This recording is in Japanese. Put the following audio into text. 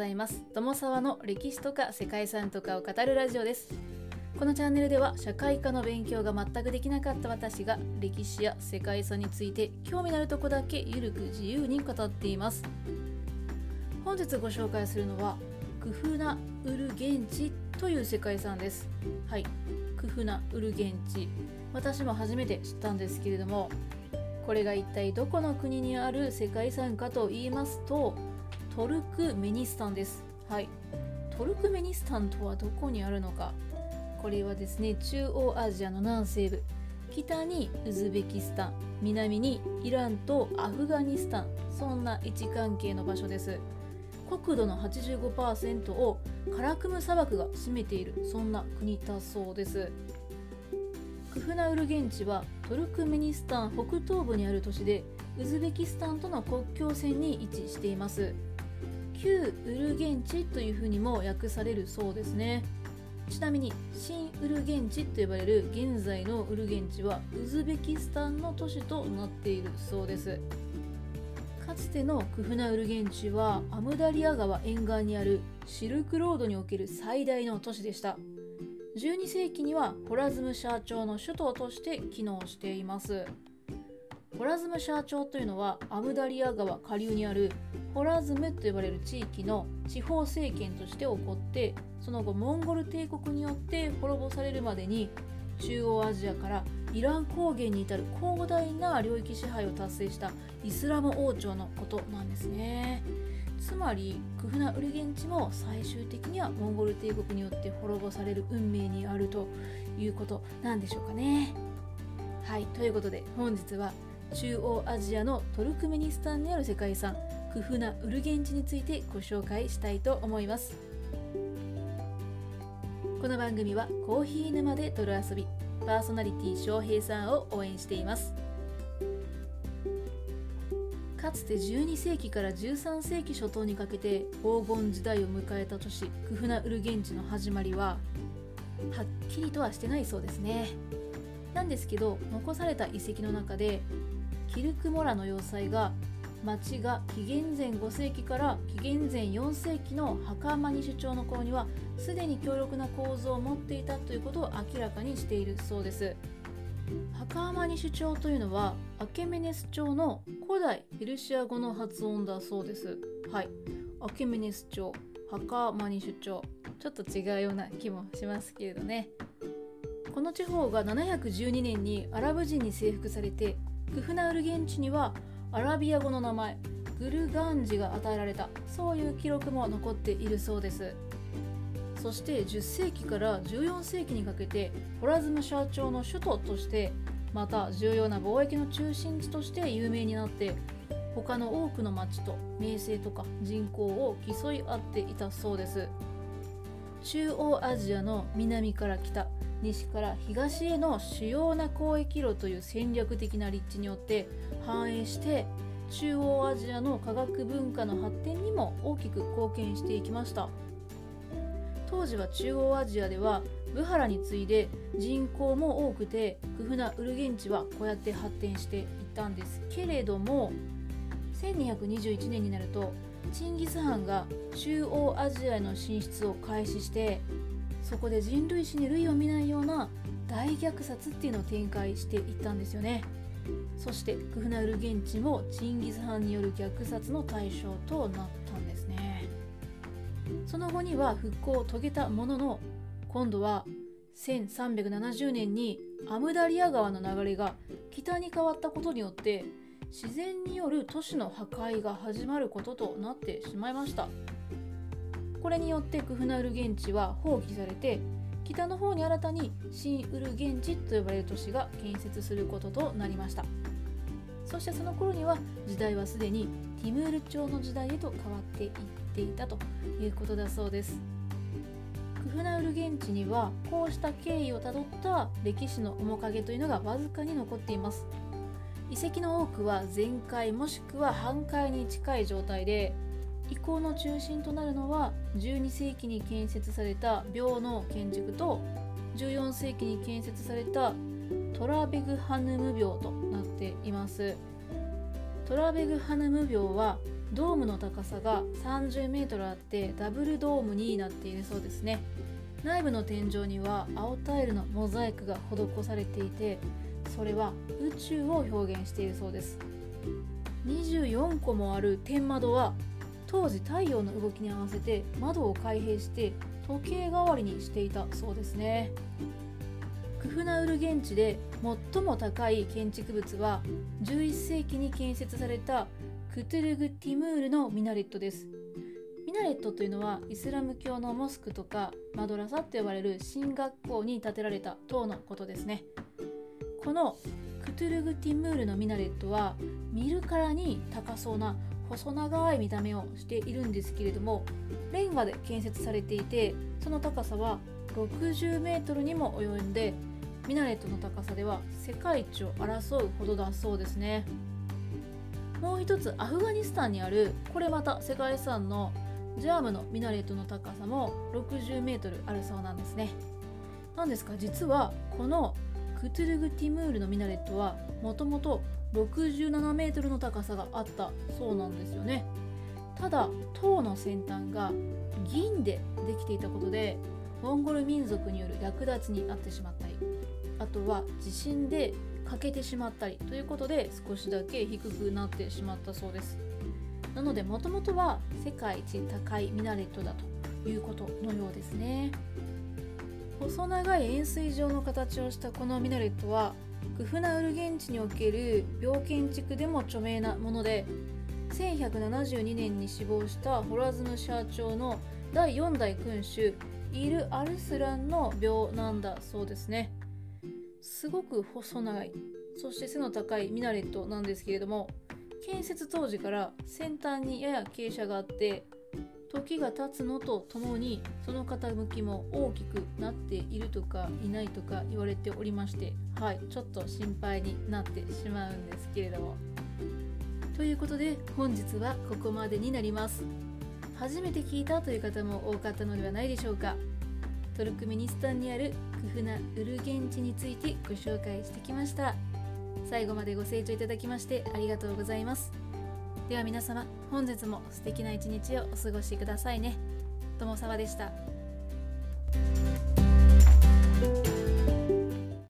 ざいます。友沢の歴史とか世界遺産とかを語るラジオです。このチャンネルでは社会科の勉強が全くできなかった私が歴史や世界遺産について興味のあるとこだけゆるく自由に語っています。本日ご紹介するのはクフナウルゲンチという世界遺産です。はい。クフナウルゲンチ私も初めて知ったんですけれどもこれが一体どこの国にある世界遺産かと言いますとトルクメニスタンです。はい。トルクメニスタンとはどこにあるのか。これはですね中央アジアの南西部。北にウズベキスタン。南にイランとアフガニスタン。そんな位置関係の場所です。国土の85%をカラクム砂漠が占めている。そんな国だそうです。クフナウルゲンチはトルクメニスタン北東部にある都市でウズベキスタンとの国境線に位置しています。旧ウルゲンチというふうにも訳されるそうですね。ちなみに新ウルゲンチと呼ばれる現在のウルゲンチはウズベキスタンの都市となっているそうです。かつてのクフナウルゲンチはアムダリア川沿岸にあるシルクロードにおける最大の都市でした。12世紀にはホラズムシャー朝の首都として機能しています。ホラズムシャー朝というのはアムダリア川下流にあるホラズムと呼ばれる地域の地方政権として起こってその後モンゴル帝国によって滅ぼされるまでに中央アジアからイラン高原に至る広大な領域支配を達成したイスラム王朝のことなんですね。つまりクフナウルゲンチも最終的にはモンゴル帝国によって滅ぼされる運命にあるということなんでしょうかね。はいということで本日は中央アジアのトルクメニスタンにある世界遺産クフナウルゲンチについてご紹介したいと思います。この番組はコーヒー沼で泥遊びパーソナリティ翔平さんを応援しています。かつて12世紀から13世紀初頭にかけて黄金時代を迎えた都市クフナウルゲンチの始まりははっきりとはしてないそうですね。なんですけど残された遺跡の中でキルクモラの要塞が町が紀元前5世紀から紀元前4世紀の墓マニシュ朝の頃にはすでに強力な構造を持っていたということを明らかにしているそうです。墓マニシュ朝というのはアケメネス朝の古代ペルシア語の発音だそうです。はい。アケメネス朝墓マニシュ朝ちょっと違うような気もしますけれどね。この地方が712年にアラブ人に征服されてクフナウル現地にはアラビア語の名前グルガンジが与えられたそういう記録も残っているそうです。そして10世紀から14世紀にかけてホラズム社長の首都としてまた重要な貿易の中心地として有名になって他の多くの町と名声とか人口を競い合っていたそうです。中央アジアの南から北西から東への主要な交易路という戦略的な立地によって反映して中央アジアの科学文化の発展にも大きく貢献していきました。当時は中央アジアではブハラに次いで人口も多くてクフナウルゲンチはこうやって発展していったんですけれども1221年になるとチンギス・ハンが中央アジアへの進出を開始してそこで人類史に類を見ないような大虐殺っていうのを展開していったんですよね。そしてクフナウル現地もチンギス・ハンによる虐殺の対象となったんですね。その後には復興を遂げたものの今度は1370年にアムダリア川の流れが北に変わったことによって自然による都市の破壊が始まることとなってしまいました。これによってクフナウル現地は放棄されて北の方に新たに新ウル現地と呼ばれる都市が建設することとなりました。そしてその頃には時代はすでにティムール朝の時代へと変わっていっていたということだそうです。クフナウル現地にはこうした経緯をたどった歴史の面影というのがわずかに残っています。遺跡の多くは全壊もしくは半壊に近い状態で遺構の中心となるのは12世紀に建設された廟の建築と14世紀に建設されたトラベグハヌム廟となっています。トラベグハヌム廟はドームの高さが30メートルあってダブルドームになっているそうですね。内部の天井には青タイルのモザイクが施されていてそれは宇宙を表現しているそうです。24個もある天窓は当時太陽の動きに合わせて窓を開閉して時計代わりにしていたそうですね。クフナウル現地で最も高い建築物は11世紀に建設されたクトゥルグ・ティムールのミナレットです。ミナレットというのはイスラム教のモスクとかマドラサと呼ばれる新学校に建てられた塔のことですね。このクトゥルグ・ティムールのミナレットは見るからに高そうな細長い見た目をしているんですけれどもレンガで建設されていてその高さは60メートルにも及んでミナレットの高さでは世界一を争うほどだそうですね。もう一つアフガニスタンにあるこれまた世界遺産のジャームのミナレットの高さも60メートルあるそうなんですねなんですか実はこのクトゥルグティムールのミナレットはもともと67メートルの高さがあったそうなんですよね。ただ塔の先端が銀でできていたことでモンゴル民族による略奪にあってしまったりあとは地震で欠けてしまったりということで少しだけ低くなってしまったそうです。なのでもともとは世界一高いミナレットだということのようですね。細長い円錐状の形をしたこのミナレットはクフナウル現地における病建築でも著名なもので1172年に死亡したホラズム社長の第4代君主イル・アルスランの病なんだそうですね。すごく細長いそして背の高いミナレットなんですけれども建設当時から先端にやや傾斜があって時が経つのとともにその傾きも大きくなっているとかいないとか言われておりましてはいちょっと心配になってしまうんですけれども。ということで本日はここまでになります。初めて聞いたという方も多かったのではないでしょうか。トルクメニスタンにあるクフナウルゲンチについてご紹介してきました。最後までご清聴いただきましてありがとうございます。では皆様本日も素敵な一日をお過ごしくださいね。友沢でした。